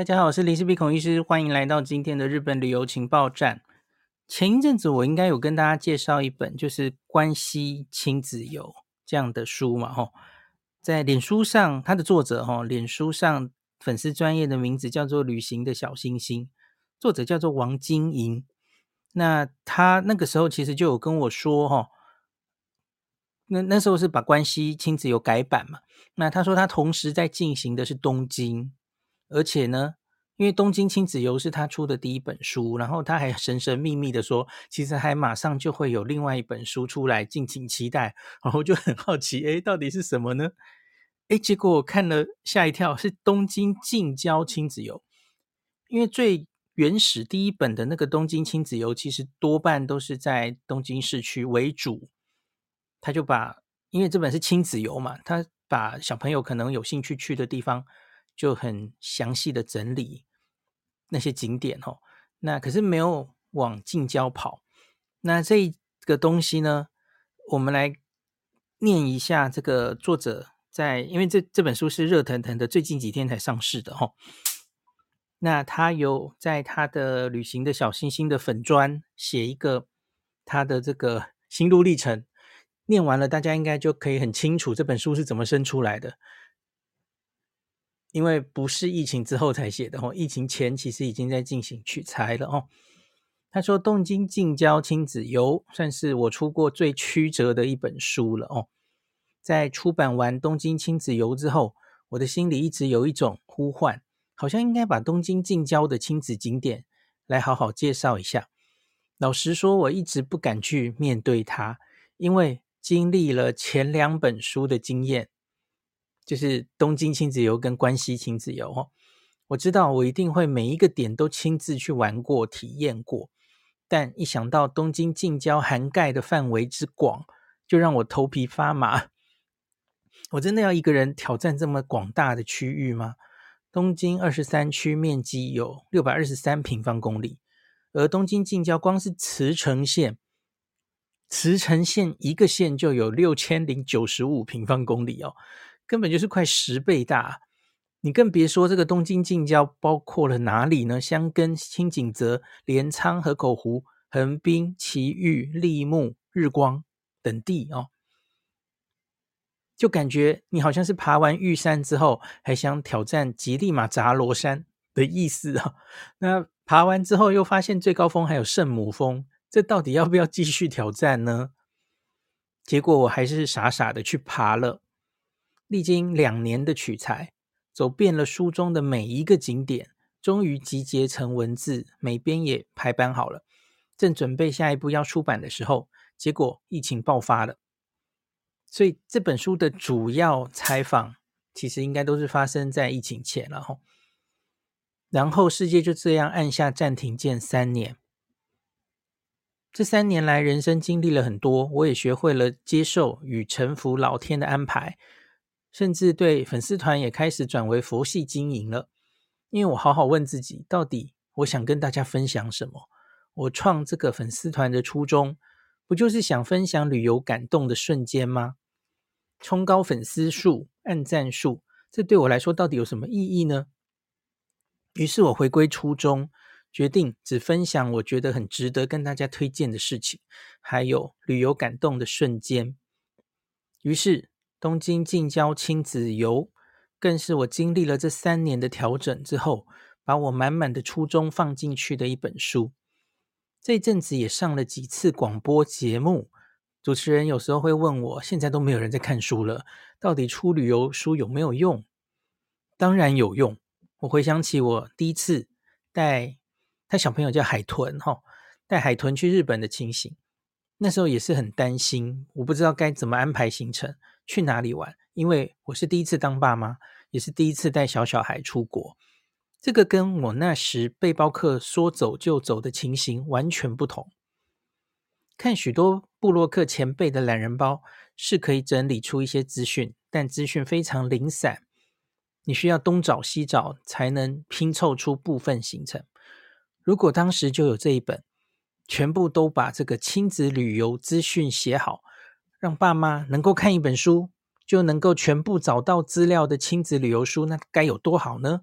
大家好，我是林氏璧孔医师，欢迎来到今天的日本旅游情报站。前一阵子我应该有跟大家介绍一本就是关西亲子游这样的书嘛，吼，在脸书上，它的作者吼，脸书上粉丝专业的名字叫做旅行的小星星，作者叫做王金莹。那他那个时候其实就有跟我说，吼。那那时候是把关西亲子游改版嘛？那他说他同时在进行的是东京，而且呢，因为东京亲子游是他出的第一本书，然后他还神神秘秘的说，其实还马上就会有另外一本书出来，敬请期待。然后就很好奇，诶，到底是什么呢？诶，结果我看了吓一跳，是东京近郊亲子游，因为最原始第一本的那个东京亲子游，其实多半都是在东京市区为主。他就把，因为这本是亲子游嘛，他把小朋友可能有兴趣去的地方就很详细的整理那些景点哦。那可是没有往近郊跑。那这个东西呢，我们来念一下这个作者在，因为这这本书是热腾腾的，最近几天才上市的哦。那他有在他的旅行的小星星的粉专写一个他的这个心路历程。念完了，大家应该就可以很清楚这本书是怎么生出来的，因为不是疫情之后才写的哦，疫情前其实已经在进行取材了哦。他说：“东京近郊亲子游算是我出过最曲折的一本书了哦。在出版完东京亲子游之后，我的心里一直有一种呼唤，好像应该把东京近郊的亲子景点来好好介绍一下。老实说，我一直不敢去面对它，因为。”经历了前两本书的经验，就是东京亲子游跟关西亲子游哦，我知道我一定会每一个点都亲自去玩过、体验过，但一想到东京近郊涵盖的范围之广，就让我头皮发麻。我真的要一个人挑战这么广大的区域吗？东京二十三区面积有六百二十三平方公里，而东京近郊光是茨城县。茨城县一个县就有六千零九十五平方公里哦，根本就是快十倍大。你更别说这个东京近郊包括了哪里呢？箱根、轻井泽、镰仓、河口湖、横滨、埼玉、立木、日光等地哦，就感觉你好像是爬完玉山之后，还想挑战吉力马扎罗山的意思啊、那爬完之后又发现最高峰还有圣母峰。这到底要不要继续挑战呢？结果我还是傻傻的去爬了。历经两年的取材，走遍了书中的每一个景点，终于集结成文字，每边也排版好了。正准备下一步要出版的时候，结果疫情爆发了。所以这本书的主要采访，其实应该都是发生在疫情前了哈。然后世界就这样按下暂停键三年。这三年来，人生经历了很多，我也学会了接受与臣服老天的安排，甚至对粉丝团也开始转为佛系经营了。因为我好好问自己，到底我想跟大家分享什么？我创这个粉丝团的初衷，不就是想分享旅游感动的瞬间吗？冲高粉丝数、按赞数，这对我来说到底有什么意义呢？于是我回归初衷。决定只分享我觉得很值得跟大家推荐的事情，还有旅游感动的瞬间。于是，东京近郊亲子游更是我经历了这三年的调整之后，把我满满的初衷放进去的一本书。这阵子也上了几次广播节目，主持人有时候会问我：现在都没有人在看书了，到底出旅游书有没有用？当然有用。我回想起我第一次带。他小朋友叫海豚哈，带海豚去日本的情形，那时候也是很担心，我不知道该怎么安排行程，去哪里玩，因为我是第一次当爸妈，也是第一次带小小孩出国，这个跟我那时背包客说走就走的情形完全不同。看许多部落客前辈的懒人包是可以整理出一些资讯，但资讯非常零散，你需要东找西找才能拼凑出部分行程。如果当时就有这一本，全部都把这个亲子旅游资讯写好，让爸妈能够看一本书，就能够全部找到资料的亲子旅游书，那该有多好呢？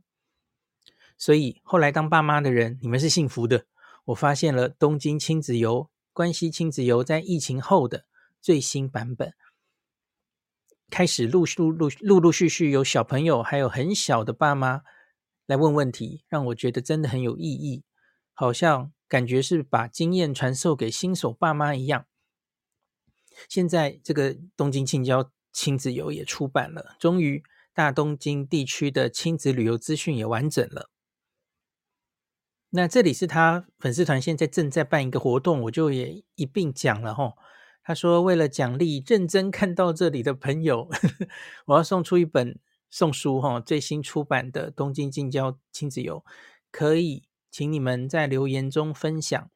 所以后来当爸妈的人，你们是幸福的。我发现了东京亲子游、关西亲子游在疫情后的最新版本，开始陆续陆陆陆续续有小朋友还有很小的爸妈来问问题，让我觉得真的很有意义，好像感觉是把经验传授给新手爸妈一样。现在这个东京近郊亲子游也出版了，终于大东京地区的亲子旅游资讯也完整了。那这里是他粉丝团现在正在办一个活动，我就也一并讲了吼。他说为了奖励认真看到这里的朋友，呵 呵我要送出一本送书哈，最新出版的《东京近郊亲子游》，可以请你们在留言中分享。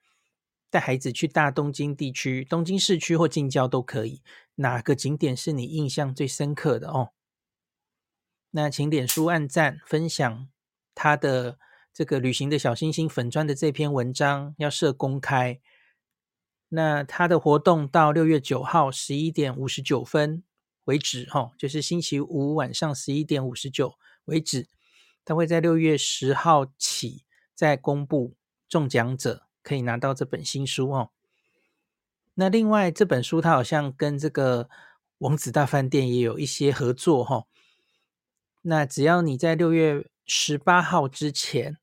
带孩子去大东京地区，东京市区或近郊都可以。哪个景点是你印象最深刻的哦？那请脸书按赞分享他的这个旅行的小星星粉砖的这篇文章，要设公开。那他的活动到六月九号十一点五十九分为止，哈，就是星期五晚上十一点五十九为止。他会在六月十号起再公布中奖者。可以拿到这本新书哦。那另外这本书，它好像跟这个王子大饭店也有一些合作哈。那只要你在六月十八号之前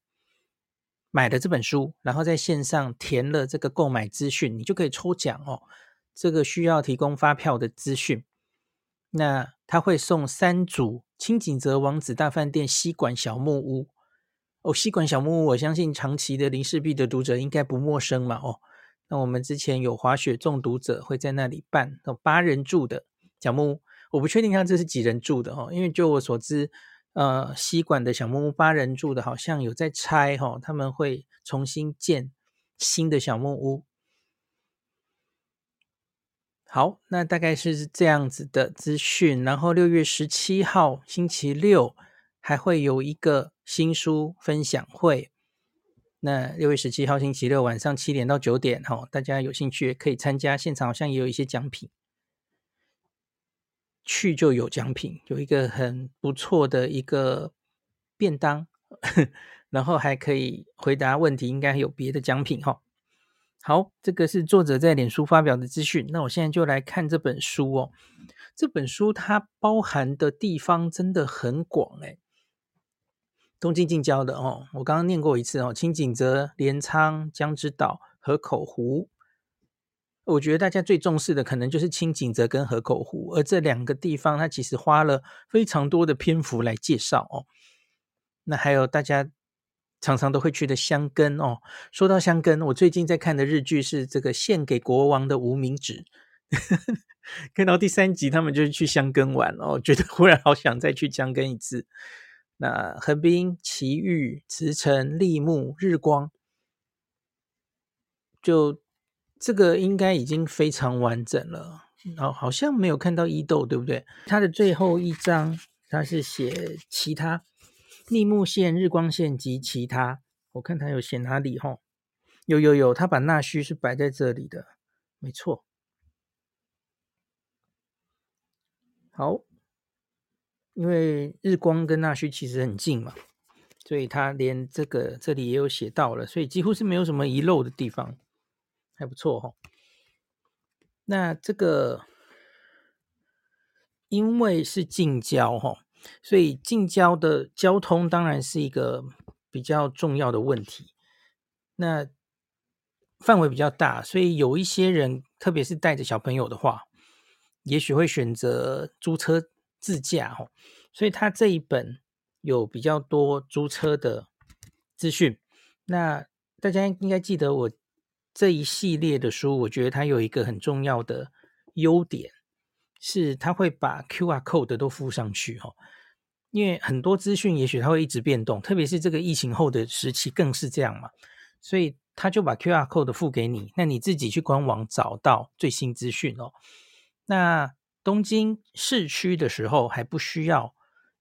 买了这本书，然后在线上填了这个购买资讯，你就可以抽奖哦。这个需要提供发票的资讯。那他会送三组清景泽王子大饭店吸管小木屋。哦，吸管小木屋，我相信长期的林氏璧的读者应该不陌生嘛。哦，那我们之前有滑雪中毒者会在那里办，哦，八人住的小木屋，我不确定他这是几人住的哦，因为就我所知，呃，吸管的小木屋八人住的，好像有在拆哈，哦，他们会重新建新的小木屋。好，那大概是这样子的资讯，然后六月十七号星期六还会有一个。新书分享会，那六月十七号星期六晚上七点到九点，哈，大家有兴趣也可以参加。现场好像也有一些奖品，去就有奖品，有一个很不错的一个便当，然后还可以回答问题，应该还有别的奖品，哈。好，这个是作者在脸书发表的资讯。那我现在就来看这本书哦，这本书它包含的地方真的很广，诶东京近郊的哦，我刚刚念过一次哦，青井泽、镰仓、江之岛、河口湖。我觉得大家最重视的可能就是青井泽跟河口湖，而这两个地方，它其实花了非常多的篇幅来介绍哦。那还有大家常常都会去的箱根哦。说到箱根，我最近在看的日剧是这个《献给国王的无名指》，看到第三集，他们就是去箱根玩哦，觉得忽然好想再去箱根一次。那横滨、埼玉、茨城、立木、日光，就这个应该已经非常完整了。然后好像没有看到伊豆，对不对？它的最后一章，它是写其他立木县、日光县及其他。我看它有写哪里？吼，有有有，他把那须是摆在这里的，没错。好。因为日光跟那须其实很近嘛，所以他连这个这里也有写到了，所以几乎是没有什么遗漏的地方，还不错哈、哦。那这个因为是近郊哈，所以近郊的交通当然是一个比较重要的问题。那范围比较大，所以有一些人，特别是带着小朋友的话，也许会选择租车。自驾哦，所以他这一本有比较多租车的资讯。那大家应该记得，我这一系列的书，我觉得它有一个很重要的优点，是它会把 QR code 都附上去哦。因为很多资讯也许它会一直变动，特别是这个疫情后的时期更是这样嘛。所以他就把 QR code 附给你，那你自己去官网找到最新资讯哦。那东京市区的时候还不需要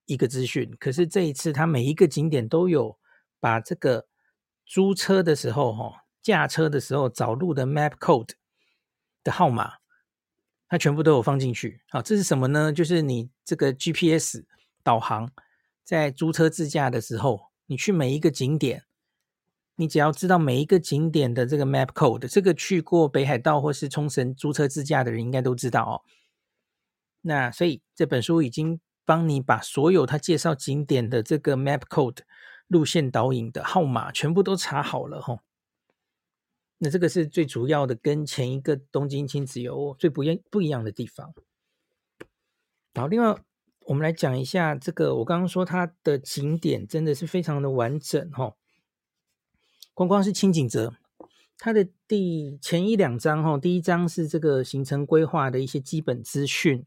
一个资讯，可是这一次它每一个景点都有把这个租车的时候、哈驾车的时候找路的 map code 的号码，它全部都有放进去。好，这是什么呢？就是你这个 GPS 导航在租车自驾的时候，你去每一个景点，你只要知道每一个景点的这个 map code，这个去过北海道或是冲绳租车自驾的人应该都知道哦。那所以这本书已经帮你把所有他介绍景点的这个 map code 路线导引的号码全部都查好了吼。那这个是最主要的，跟前一个东京亲子游最不一不一样的地方。好，另外我们来讲一下这个，我刚刚说它的景点真的是非常的完整哈。光光是轻井泽，它的第前一两章哈，第一章是这个行程规划的一些基本资讯，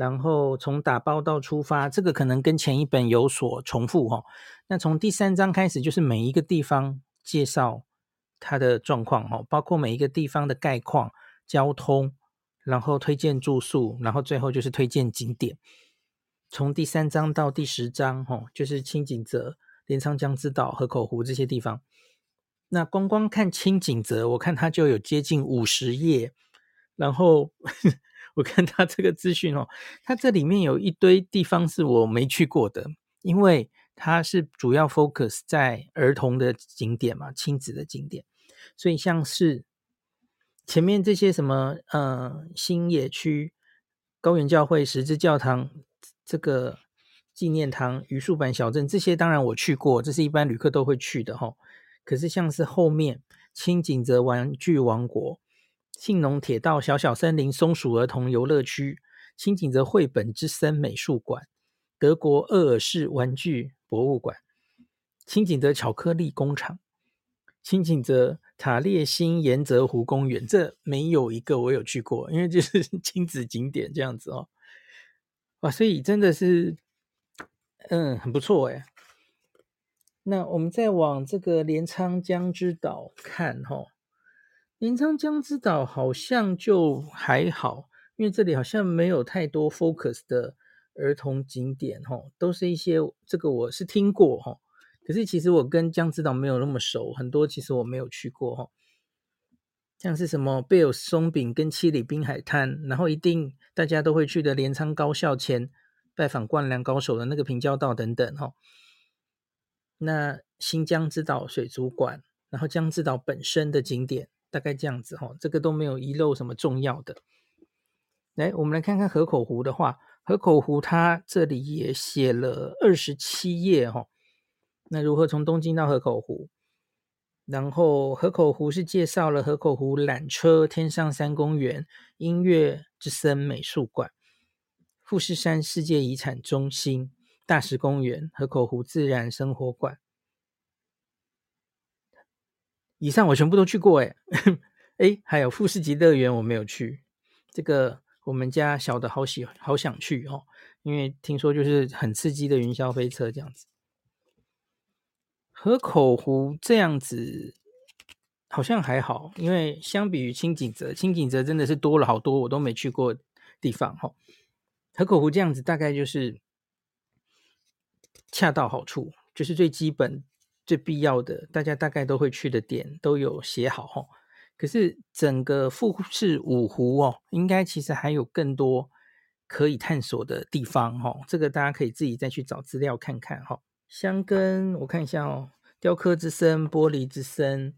然后从打包到出发，这个可能跟前一本有所重复哈。那从第三章开始就是每一个地方介绍。它的状况哈，包括每一个地方的概况、交通，然后推荐住宿，然后最后就是推荐景点。从第三章到第十章哈，就是轻井泽、镰仓江之岛、河口湖这些地方。那光光看轻井泽，我看它就有接近五十页。然后我看他这个资讯哦，它这里面有一堆地方是我没去过的，因为它是主要 focus 在儿童的景点嘛，亲子的景点。所以像是前面这些什么呃新野区、高原教会、十字教堂、这个纪念堂、榆树板小镇这些，当然我去过，这是一般旅客都会去的齁。可是像是后面清井泽玩具王国、信浓铁道、小小森林、松鼠儿童游乐区、轻井泽绘本之森美术馆、德国鄂尔市玩具博物馆、轻井泽巧克力工厂、轻井泽。塔列新盐泽湖公园，这没有一个我有去过，因为就是 亲子景点这样子哦。哇，所以真的是，嗯，很不错诶。那我们再往这个镰仓江之岛看哈，镰仓江之岛好像就还好，因为这里好像没有太多 focus 的儿童景点哈，都是一些这个我是听过哈。可是其实我跟江之岛没有那么熟，很多其实我没有去过哈，像是什么贝尔松饼跟七里滨海滩，然后一定大家都会去的镰仓高校前拜访灌篮高手的那个平交道等等哈。那新江之岛水族馆，然后江之岛本身的景点大概这样子哈，这个都没有遗漏什么重要的。来，我们来看看河口湖的话，河口湖它这里也写了二十七页哈。那如何从东京到河口湖？然后河口湖是介绍了河口湖缆车、天上山公园、音乐之森美术馆、富士山世界遗产中心、大石公园、河口湖自然生活馆。以上我全部都去过，诶诶还有富士急乐园我没有去，这个我们家小的好喜好想去哦，因为听说就是很刺激的云霄飞车这样子。河口湖这样子好像还好，因为相比于轻井泽，轻井泽真的是多了好多我都没去过地方哈。河口湖这样子大概就是恰到好处，就是最基本、最必要的，大家大概都会去的点都有写好哈。可是整个富士五湖哦，应该其实还有更多可以探索的地方哈。这个大家可以自己再去找资料看看哈。箱根，我看一下哦，雕刻之森、玻璃之森、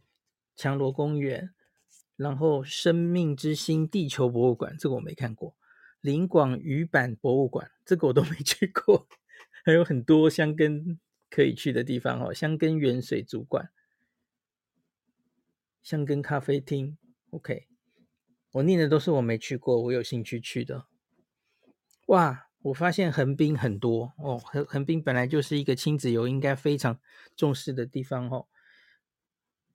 强罗公园，然后生命之心地球博物馆，这个我没看过。林广鱼板博物馆，这个我都没 去过。还有很多箱根可以去的地方哦，箱根原水族馆、香根咖啡厅。OK，我念的都是我没去过，我有兴趣去的。哇！我发现横滨很多哦，横横滨本来就是一个亲子游应该非常重视的地方哦。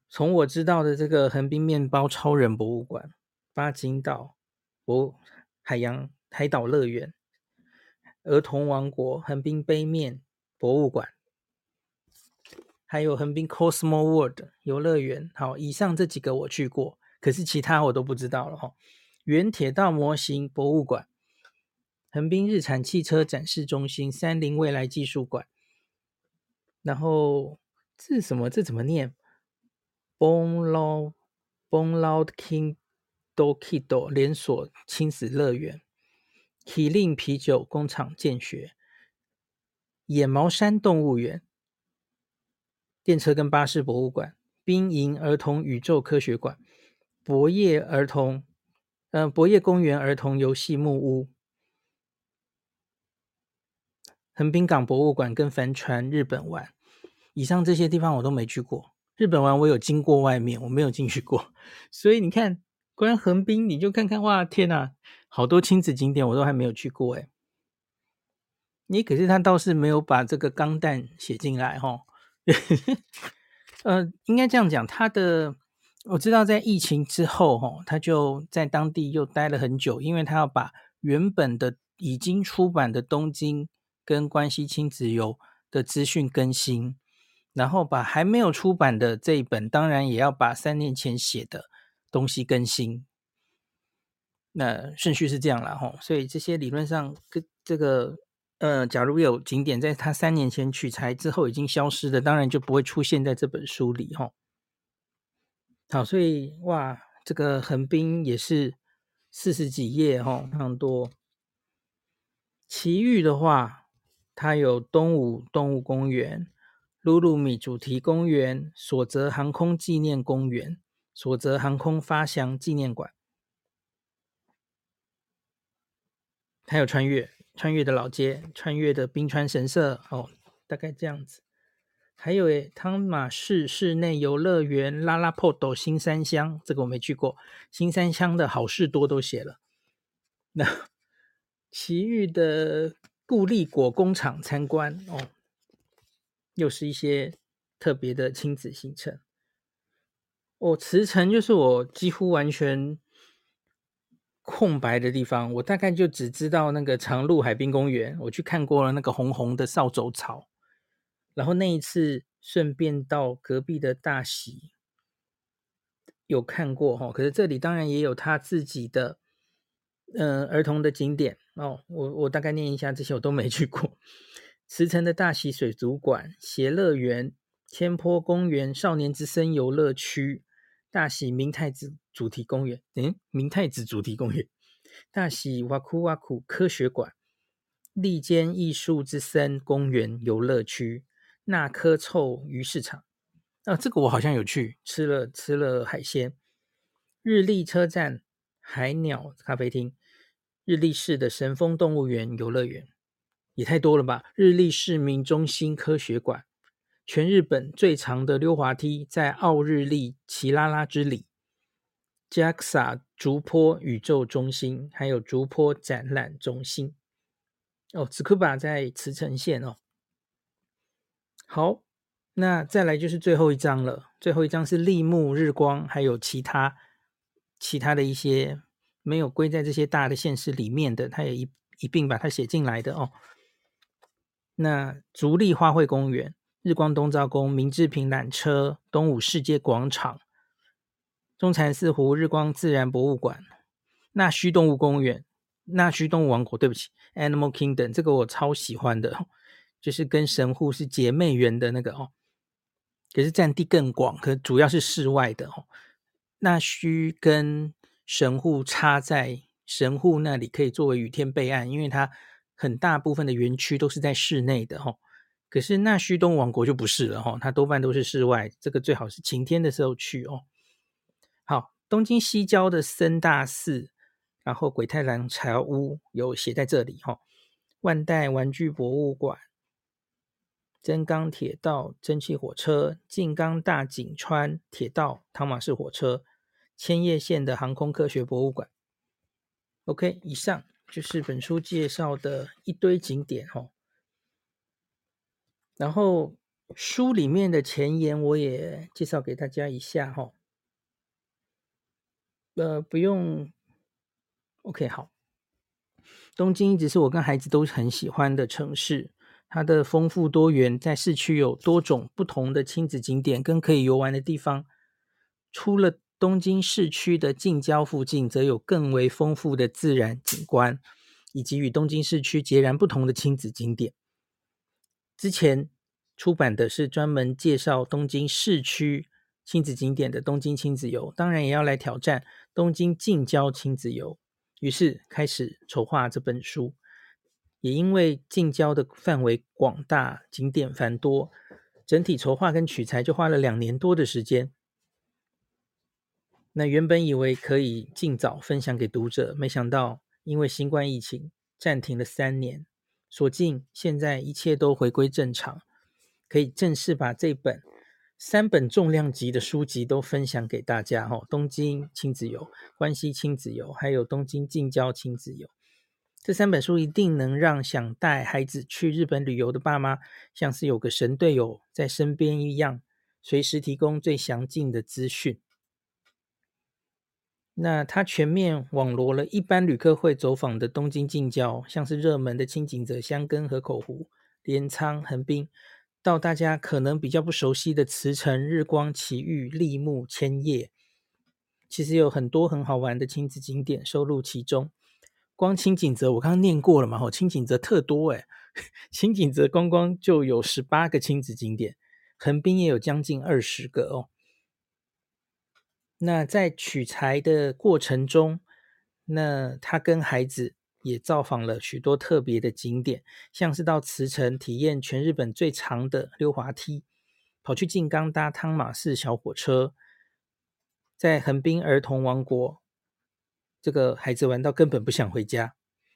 从我知道的这个横滨面包超人博物馆、八景岛博海洋海岛乐园、儿童王国、横滨杯面博物馆，还有横滨 Cosmo World 游乐园。好，以上这几个我去过，可是其他我都不知道了哈、原铁道模型博物馆。横滨日产汽车展示中心、三菱未来技术馆，然后这什么？这怎么念？Bonlau Bonlau King Dokido 连锁亲子乐园麒麟啤酒工厂见学，野毛山动物园，电车跟巴士博物馆、兵营儿童宇宙科学馆、博业儿童，呃，博业公园儿童游戏木屋、横滨港博物馆跟帆船日本玩。以上这些地方我都没去过。日本玩我有经过外面，我没有进去过。所以你看，关横滨你就看看，哇，天哪，好多亲子景点我都还没有去过哎。你可是他倒是没有把这个钢弹写进来哈。呃，应该这样讲，他的我知道，在疫情之后，哈，他就在当地又待了很久，因为他要把原本的已经出版的东京跟关西亲子游的资讯更新，然后把还没有出版的这一本，当然也要把三年前写的东西更新。那顺序是这样了，哈，所以这些理论上跟这个。呃，假如有景点在他三年前取材之后已经消失的，当然就不会出现在这本书里哈。好，所以哇，这个横滨也是四十几页哈，非常多。埼玉的话，它有东武动物公园、鲁鲁米主题公园、索泽航空纪念公园、索泽航空发祥纪念馆，还有穿越。穿越的老街，穿越的冰川神社，哦，大概这样子。还有诶，汤马市室内游乐园拉拉破斗新三乡，这个我没去过。新三乡的好事多都写了。那 奇遇的固力果工厂参观，哦，又是一些特别的亲子行程。哦，茨城就是我几乎完全。空白的地方，我大概就只知道那个长鹿海滨公园，我去看过了那个红红的扫帚草，然后那一次顺便到隔壁的大喜有看过哈，可是这里当然也有他自己的嗯、儿童的景点哦，我我大概念一下这些我都没去过，慈城的大喜水族馆、偕乐园、千坡公园、少年之森游乐区。大喜明太子主题公园，嗯，明太子主题公园，大喜哇库哇库科学馆，利间艺术之森公园游乐区，那科臭鱼市场，啊，这个我好像有去吃了吃了海鲜，日立车站海鸟咖啡厅，日立市的神风动物园游乐园，也太多了吧，日立市民中心科学馆。全日本最长的溜滑梯在奥日丽奇拉拉之里，JAXA 竹坡宇宙中心，还有竹坡展览中心。哦，つくば在茨城县哦。好，那再来就是最后一章了。最后一章是立木日光，还有其他其他的一些没有归在这些大的县市里面的，它也一一并把它写进来的哦。那足利花卉公园。 日光东照宫、明治平缆车、东武世界广场、中禅寺湖日光自然博物馆、纳须动物公园、纳须动物王国，对不起，Animal Kingdom，这个我超喜欢的，就是跟神户是姐妹园的那个哦，可是占地更广，可主要是室外的哦。纳须跟神户差在神户那里可以作为雨天备案，因为它很大部分的园区都是在室内的哦。可是那须东王国就不是了哈，它多半都是室外，这个最好是晴天的时候去哦。好，东京西郊的森大寺，然后鬼太郎茶屋有写在这里哈。万代玩具博物馆、真钢铁道蒸汽火车、静冈大井川铁道汤马士火车、千叶县的航空科学博物馆。OK，以上就是本书介绍的一堆景点哈。然后书里面的前言我也介绍给大家一下哈，呃，不用，OK，好。东京一直是我跟孩子都很喜欢的城市，它的丰富多元，在市区有多种不同的亲子景点跟可以游玩的地方。出了东京市区的近郊附近，则有更为丰富的自然景观，以及与东京市区截然不同的亲子景点。之前出版的是专门介绍东京市区亲子景点的东京亲子游，当然也要来挑战东京近郊亲子游。于是开始筹划这本书，也因为近郊的范围广大，景点繁多，整体筹划跟取材就花了两年多的时间。那原本以为可以尽早分享给读者，没想到因为新冠疫情暂停了三年，所幸现在一切都回归正常，可以正式把这本三本重量级的书籍都分享给大家。哈，东京亲子游、关西亲子游，还有东京近郊亲子游，这三本书一定能让想带孩子去日本旅游的爸妈，像是有个神队友在身边一样，随时提供最详尽的资讯。那它全面网罗了一般旅客会走访的东京近郊，像是热门的轻井泽、箱根、河口湖、镰仓、横滨，到大家可能比较不熟悉的茨城、日光、埼玉、立木、千叶，其实有很多很好玩的亲子景点收录其中。光轻井泽我刚刚念过了嘛，吼，轻井泽特多诶，轻井泽光光就有十八个亲子景点，横滨也有将近二十个哦。那在取材的过程中，那他跟孩子也造访了许多特别的景点，像是到茨城体验全日本最长的溜滑梯，跑去静冈搭汤马士小火车，在横滨儿童王国，这个孩子玩到根本不想回家。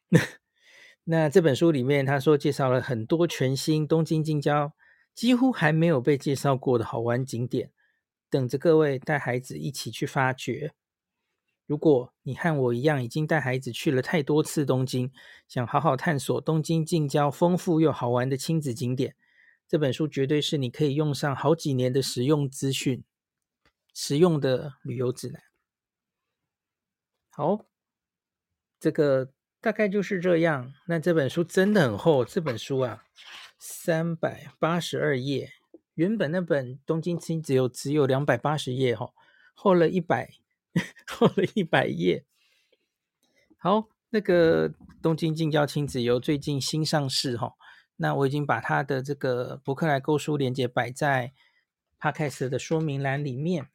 那这本书里面，他说介绍了很多全新东京近郊几乎还没有被介绍过的好玩景点。等着各位带孩子一起去发掘。如果你和我一样，已经带孩子去了太多次东京，想好好探索东京近郊丰富又好玩的亲子景点，这本书绝对是你可以用上好几年的实用资讯、实用的旅游指南。好，这个大概就是这样。那这本书真的很厚，这本书啊，三百八十二页。原本那本东京亲子游只有两百八十页哈，厚了一百，厚了一百页。好，那个东京近郊亲子游最近新上市哈，那我已经把它的这个博客来购书链接摆在 Podcast 的说明栏里面。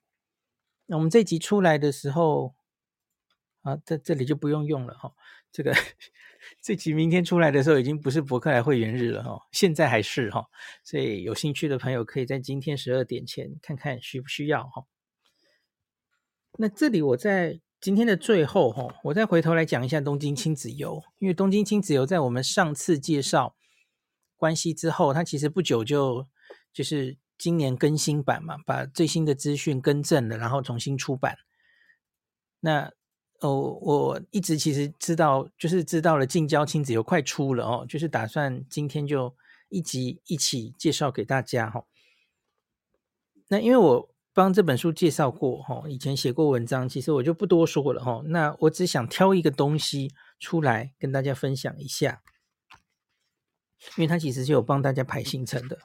那我们这集出来的时候，啊，在这里就不用用了哈，这个。这集明天出来的时候，已经不是博客来会员日了哈，现在还是哈，所以有兴趣的朋友可以在今天十二点前看看需不需要哈。那这里我在今天的最后哈，我再回头来讲一下东京亲子游，因为东京亲子游在我们上次介绍关西之后，它其实不久就就是今年更新版嘛，把最新的资讯更正了，然后重新出版。那哦，我一直其实知道，就是知道了近郊亲子游快出了哦，就是打算今天就一集一起介绍给大家哈。那因为我帮这本书介绍过哈，以前写过文章，其实我就不多说了哈。那我只想挑一个东西出来跟大家分享一下，因为它其实是有帮大家排行程的，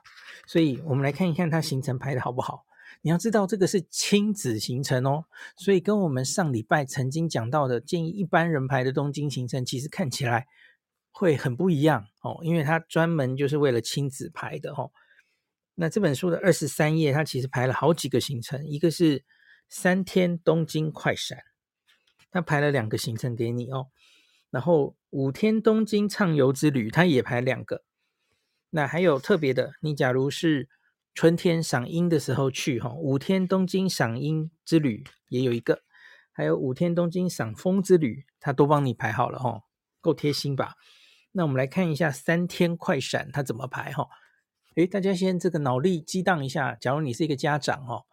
所以我们来看一看它行程排的好不好。你要知道，这个是亲子行程哦，所以跟我们上礼拜曾经讲到的建议一般人排的东京行程，其实看起来会很不一样哦，因为它专门就是为了亲子排的哦。那这本书的二十三页，它其实排了好几个行程，一个是三天东京快闪，它排了两个行程给你哦，然后五天东京畅游之旅，它也排两个。那还有特别的，你假如是。春天赏樱的时候去哈，五天东京赏樱之旅也有一个，还有五天东京赏枫之旅，他都帮你排好了哈，够贴心吧？那我们来看一下三天快闪它怎么排哈？诶，大家先这个脑力激荡一下，假如你是一个家长哈，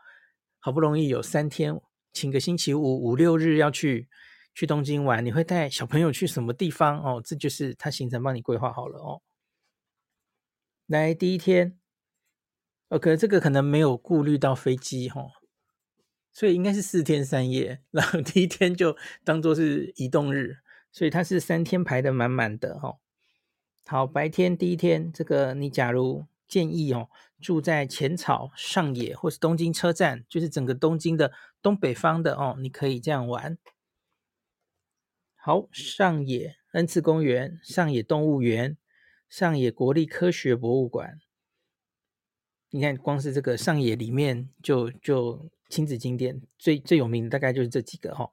好不容易有三天，请个星期五五六日要去去东京玩，你会带小朋友去什么地方哦？这就是他行程帮你规划好了哦。来，第一天。OK，这个可能没有顾虑到飞机哈，所以应该是四天三夜，然后第一天就当做是移动日，所以它是三天排的满满的哈。好，白天第一天，这个你假如建议哦，住在浅草、上野或是东京车站，就是整个东京的东北方的哦，你可以这样玩。好，上野恩赐公园、上野动物园、上野国立科学博物馆。你看，光是这个上野里面就就亲子景点最最有名的大概就是这几个哈，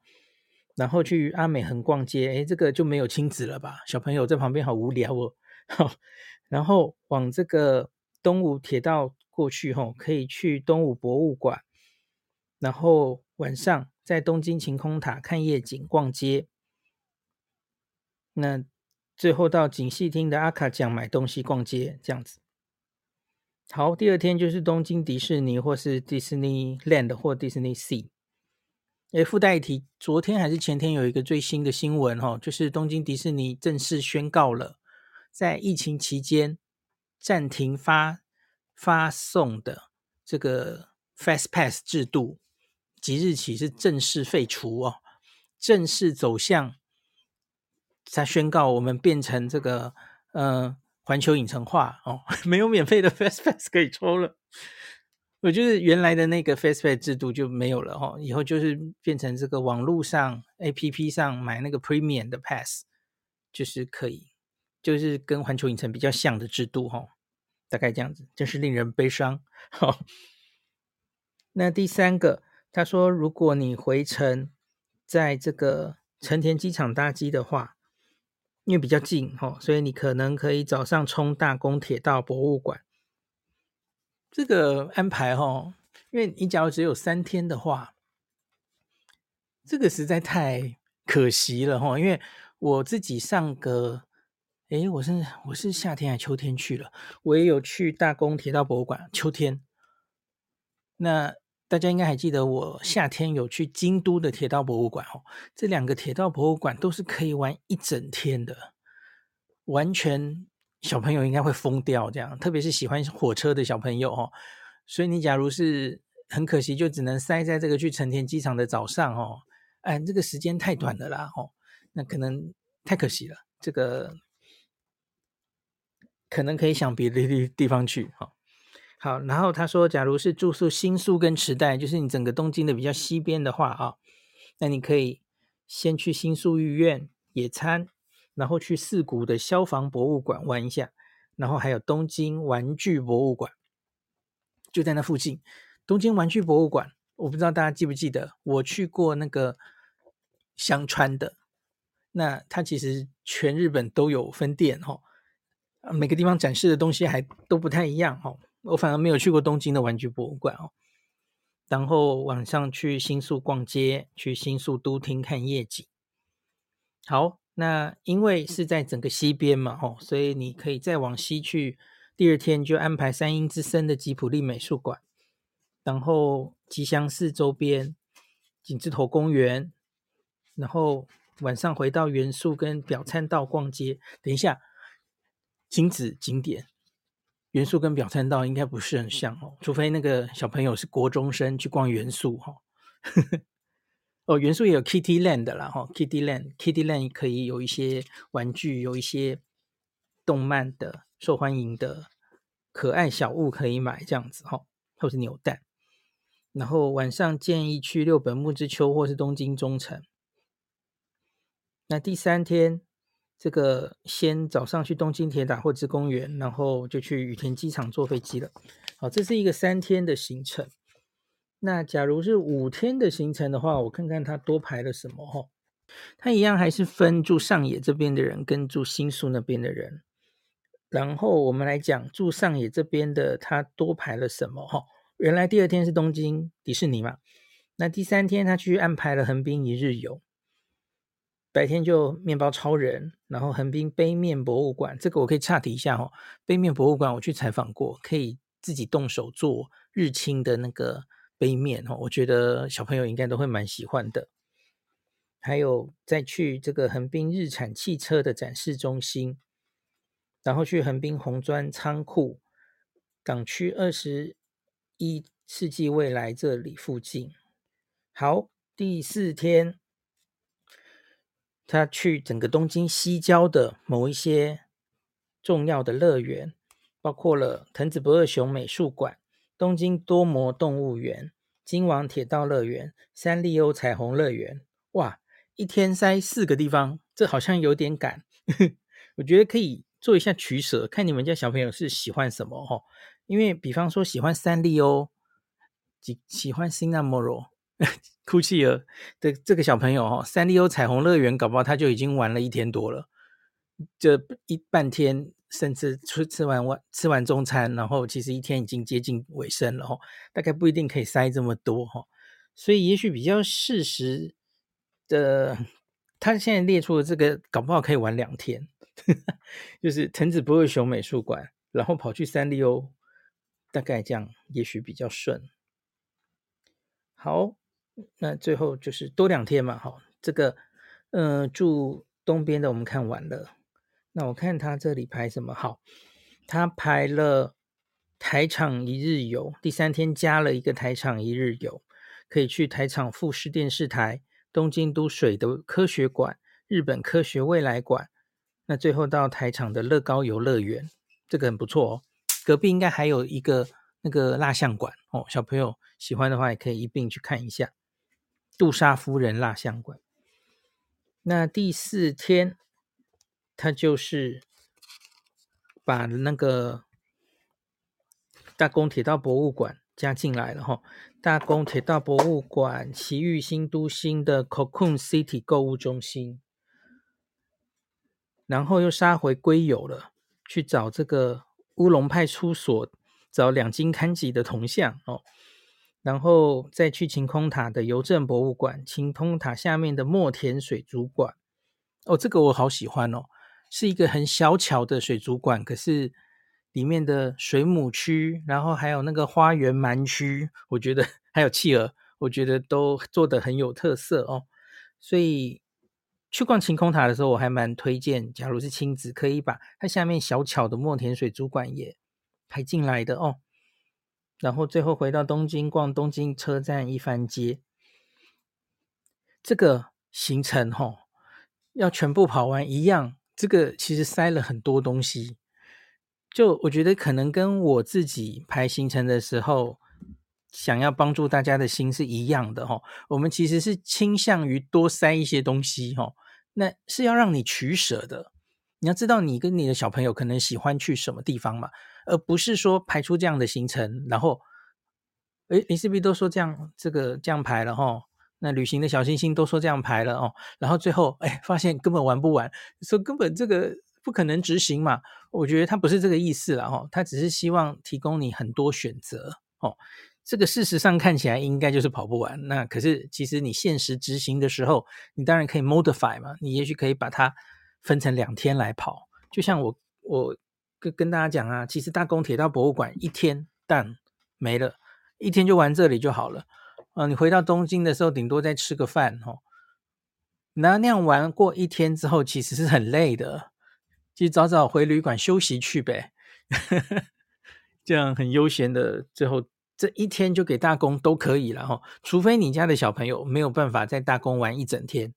然后去阿美横逛街，诶，这个就没有亲子了吧？小朋友在旁边好无聊哦。然后往这个东武铁道过去吼，可以去东武博物馆，然后晚上在东京晴空塔看夜景、逛街。那最后到锦糸町的阿卡讲买东西、逛街这样子。好，第二天就是东京迪士尼或是迪士尼 Land 或迪士尼 Sea。诶，附带一提，昨天还是前天有一个最新的新闻哈，就是东京迪士尼正式宣告了，在疫情期间暂停发发送的这个 Fast Pass 制度，即日起是正式废除哦，正式走向，他宣告我们变成这个呃。环球影城化哦，没有免费的 Fast Pass 可以抽了。我就是原来的那个 Fast Pass 制度就没有了哈，以后就是变成这个网络上 APP 上买那个 Premium 的 Pass，就是可以，就是跟环球影城比较像的制度哈，大概这样子，真是令人悲伤。好，那第三个，他说，如果你回程在这个成田机场搭机的话。因为比较近哦，所以你可能可以早上冲大宫铁道博物馆。这个安排哦，因为你假如只有三天的话，这个实在太可惜了哈。因为我自己上个，诶，我是我是夏天还秋天去了，我也有去大宫铁道博物馆，秋天。那大家应该还记得，我夏天有去京都的铁道博物馆哦。这两个铁道博物馆都是可以玩一整天的，完全小朋友应该会疯掉这样，特别是喜欢火车的小朋友哦。所以你假如是很可惜，就只能塞在这个去成田机场的早上哦。哎，这个时间太短了啦哦，那可能太可惜了。这个可能可以想别的地地方去哈。好，然后他说，假如是住宿新宿跟池袋，就是你整个东京的比较西边的话啊，那你可以先去新宿御苑野餐，然后去四谷的消防博物馆玩一下，然后还有东京玩具博物馆，就在那附近。东京玩具博物馆，我不知道大家记不记得，我去过那个香川的，那它其实全日本都有分店哈，每个地方展示的东西还都不太一样哈。我反而没有去过东京的玩具博物馆哦，然后晚上去新宿逛街，去新宿都厅看夜景。好，那因为是在整个西边嘛，哦，所以你可以再往西去。第二天就安排三鹰之森的吉普力美术馆，然后吉祥寺周边景之头公园，然后晚上回到原宿跟表参道逛街。等一下，亲子景点。元素跟表参道应该不是很像哦，除非那个小朋友是国中生去逛元素哈。哦，元素也有 Kitty Land 啦哈，Kitty Land，Kitty Land 可以有一些玩具，有一些动漫的受欢迎的可爱小物可以买这样子哈，或是扭蛋。然后晚上建议去六本木之丘或是东京中城。那第三天。这个先早上去东京铁打或者公园，然后就去羽田机场坐飞机了。好，这是一个三天的行程。那假如是五天的行程的话，我看看他多排了什么哈。他一样还是分住上野这边的人跟住新宿那边的人。然后我们来讲住上野这边的，他多排了什么哈？原来第二天是东京迪士尼嘛，那第三天他去安排了横滨一日游。白天就面包超人，然后横滨杯面博物馆，这个我可以岔题一下哦。杯面博物馆我去采访过，可以自己动手做日清的那个杯面哦，我觉得小朋友应该都会蛮喜欢的。还有再去这个横滨日产汽车的展示中心，然后去横滨红砖仓库、港区二十一世纪未来这里附近。好，第四天。他去整个东京西郊的某一些重要的乐园，包括了藤子不二雄美术馆、东京多摩动物园、京王铁道乐园、三丽鸥彩虹乐园。哇，一天塞四个地方，这好像有点赶。我觉得可以做一下取舍，看你们家小朋友是喜欢什么哈。因为比方说喜欢三丽鸥，喜喜欢新那莫罗。哭泣儿的这个小朋友哈，三丽鸥彩虹乐园搞不好他就已经玩了一天多了，这一半天甚至吃吃完晚吃完中餐，然后其实一天已经接近尾声了哈，大概不一定可以塞这么多哈，所以也许比较适时的，他现在列出的这个，搞不好可以玩两天，就是藤子不二雄美术馆，然后跑去三丽鸥，大概这样也许比较顺。好，那最后就是多两天嘛，好，这个呃住东边的我们看完了。那我看他这里排什么好？他排了台场一日游，第三天加了一个台场一日游，可以去台场富士电视台、东京都水的科学馆、日本科学未来馆。那最后到台场的乐高游乐园，这个很不错哦。隔壁应该还有一个那个蜡像馆哦，小朋友喜欢的话也可以一并去看一下杜莎夫人蜡像馆。那第四天。他就是把那个大宫铁道博物馆加进来了哈，大宫铁道博物馆、埼玉新都心的 Cocoon City 购物中心，然后又杀回龟友了，去找这个乌龙派出所，找两金勘吉的铜像哦，然后再去晴空塔的邮政博物馆、晴空塔下面的墨田水族馆，哦，这个我好喜欢哦。是一个很小巧的水族馆，可是里面的水母区，然后还有那个花园鳗区，我觉得还有企鹅，我觉得都做得很有特色哦。所以去逛晴空塔的时候，我还蛮推荐，假如是亲子，可以把它下面小巧的墨田水族馆也排进来的哦。然后最后回到东京逛东京车站一番街，这个行程哈、哦，要全部跑完一样。这个其实塞了很多东西，就我觉得可能跟我自己排行程的时候想要帮助大家的心是一样的哈。我们其实是倾向于多塞一些东西哈，那是要让你取舍的。你要知道你跟你的小朋友可能喜欢去什么地方嘛，而不是说排出这样的行程，然后，诶，你是不是都说这样这个这样排了哈？那旅行的小星星都说这样排了哦，然后最后哎，发现根本玩不完，说根本这个不可能执行嘛。我觉得他不是这个意思了哈，他只是希望提供你很多选择哦。这个事实上看起来应该就是跑不完，那可是其实你现实执行的时候，你当然可以 modify 嘛，你也许可以把它分成两天来跑。就像我我跟跟大家讲啊，其实大宫铁道博物馆一天但没了，一天就玩这里就好了。啊，你回到东京的时候，顶多再吃个饭哦。那那样玩过一天之后，其实是很累的，就早早回旅馆休息去呗。这样很悠闲的，最后这一天就给大宫都可以了哈。除非你家的小朋友没有办法在大宫玩一整天，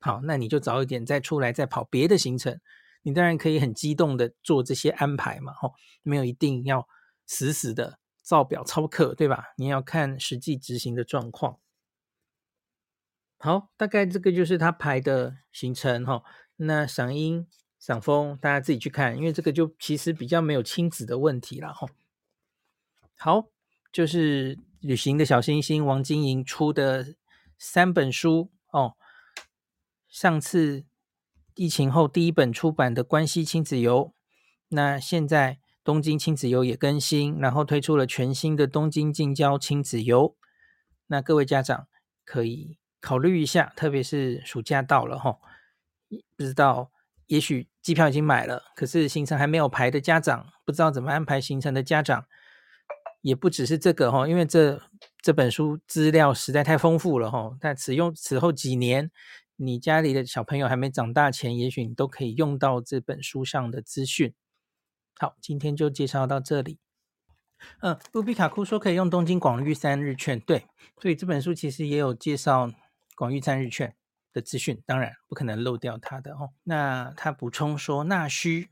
好，那你就早一点再出来再跑别的行程。你当然可以很激动的做这些安排嘛，吼，没有一定要死死的。照表操课，对吧？你要看实际执行的状况。好，大概这个就是他排的行程哈。那赏樱、赏枫，大家自己去看，因为这个就其实比较没有亲子的问题了哈。好，就是旅行的小星星王晶莹出的三本书哦。上次疫情后第一本出版的《关西亲子游》，那现在。东京亲子游也更新，然后推出了全新的东京近郊亲子游。那各位家长可以考虑一下，特别是暑假到了哈，不知道也许机票已经买了，可是行程还没有排的家长，不知道怎么安排行程的家长，也不只是这个哈，因为这这本书资料实在太丰富了哈。但此用此后几年，你家里的小朋友还没长大前，也许你都可以用到这本书上的资讯。好，今天就介绍到这里。嗯，卢比卡库说可以用东京广域三日券，对，所以这本书其实也有介绍广域三日券的资讯，当然不可能漏掉它的哦。那他补充说，那须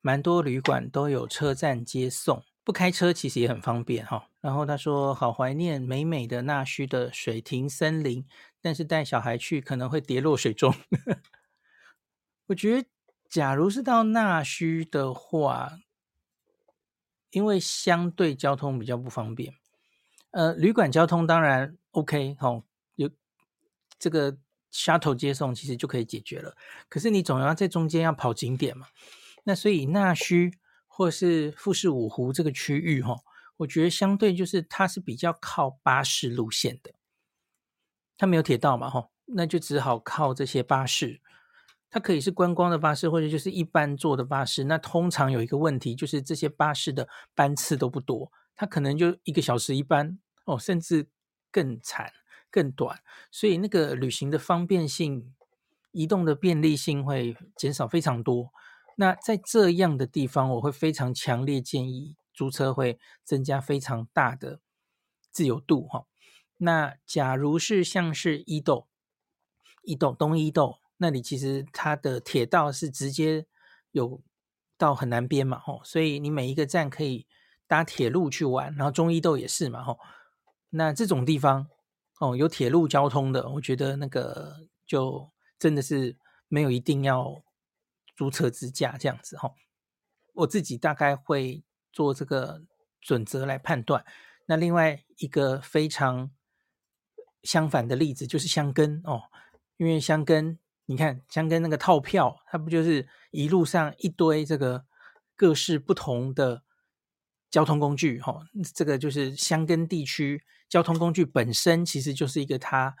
蛮多旅馆都有车站接送，不开车其实也很方便哈、哦。然后他说，好怀念美美的那须的水亭森林，但是带小孩去可能会跌落水中。我觉得。假如是到那须的话，因为相对交通比较不方便，呃，旅馆交通当然 OK 哦，有这个 shuttle 接送其实就可以解决了。可是你总要在中间要跑景点嘛，那所以那须或是富士五湖这个区域哈，我觉得相对就是它是比较靠巴士路线的，它没有铁道嘛哈，那就只好靠这些巴士。它可以是观光的巴士，或者就是一般坐的巴士。那通常有一个问题，就是这些巴士的班次都不多，它可能就一个小时一班哦，甚至更惨、更短。所以那个旅行的方便性、移动的便利性会减少非常多。那在这样的地方，我会非常强烈建议租车会增加非常大的自由度哈。那假如是像是伊豆、伊豆东伊豆。那里其实它的铁道是直接有到很南边嘛，吼，所以你每一个站可以搭铁路去玩，然后中伊豆也是嘛，吼。那这种地方哦，有铁路交通的，我觉得那个就真的是没有一定要租车自驾这样子，吼。我自己大概会做这个准则来判断。那另外一个非常相反的例子就是箱根哦，因为箱根。你看，箱根那个套票，它不就是一路上一堆这个各式不同的交通工具？哈，这个就是箱根地区交通工具本身，其实就是一个它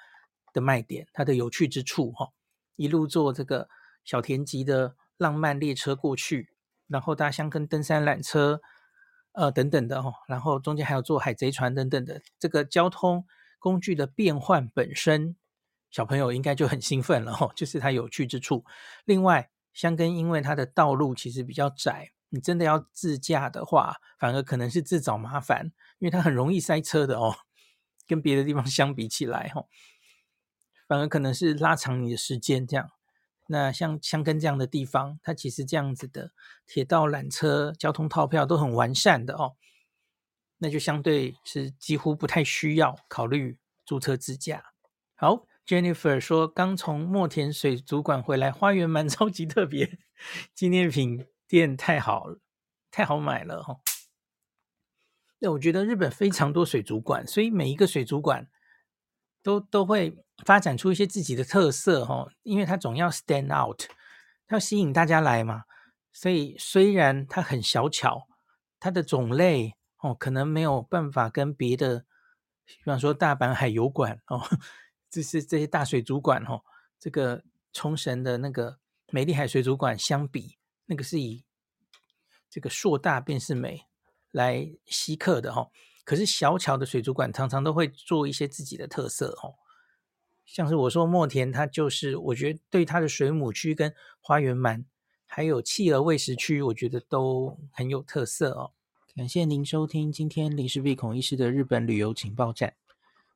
的卖点，它的有趣之处。哈，一路坐这个小田急的浪漫列车过去，然后搭箱根登山缆车，呃，等等的哈，然后中间还有坐海贼船等等的，这个交通工具的变换本身。小朋友应该就很兴奋了哈，就是它有趣之处。另外，箱根因为它的道路其实比较窄，你真的要自驾的话，反而可能是自找麻烦，因为它很容易塞车的哦。跟别的地方相比起来哈，反而可能是拉长你的时间这样。那像箱根这样的地方，它其实这样子的铁道缆车交通套票都很完善的哦，那就相对是几乎不太需要考虑租车自驾。好。Jennifer 说：“刚从墨田水族馆回来，花园蛮 超级特别，纪念品店太好了，太好买了哈。那我觉得日本非常多水族馆，所以每一个水族馆都都会发展出一些自己的特色哈，因为它总要 stand out，它要吸引大家来嘛。所以虽然它很小巧，它的种类哦可能没有办法跟别的，比方说大阪海游馆哦。”就是这些大水族馆哦，这个冲绳的那个美丽海水族馆相比，那个是以这个硕大便是美来吸客的哈。可是小巧的水族馆常常都会做一些自己的特色哦，像是我说墨田，它就是我觉得对它的水母区跟花园鳗，还有企鹅喂食区，我觉得都很有特色哦。感谢您收听今天林氏璧孔医师的日本旅游情报站。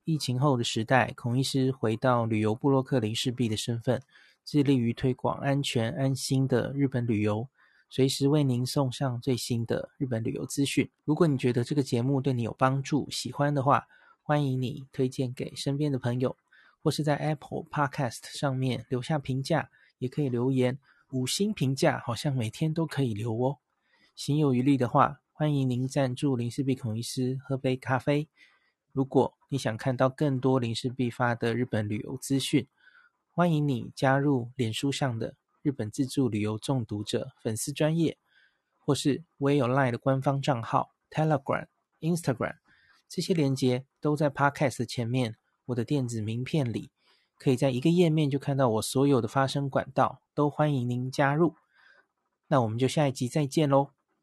疫情后的时代，孔医师回到旅游部落客林氏璧的身份，致力于推广安全安心的日本旅游，随时为您送上最新的日本旅游资讯。如果你觉得这个节目对你有帮助，喜欢的话，欢迎你推荐给身边的朋友，或是在 Apple Podcast 上面留下评价，也可以留言五星评价，好像每天都可以留哦。行有余力的话，欢迎您赞助林氏璧孔医师喝杯咖啡。如果你想看到更多林氏璧发的日本旅游资讯，欢迎你加入脸书上的日本自助旅游中毒者粉丝专业，或是我也有 LINE 的官方账号 Telegram、Instagram，这些连接都在 Podcast 前面，我的电子名片里，可以在一个页面就看到我所有的发声管道，都欢迎您加入。那我们就下一集再见喽。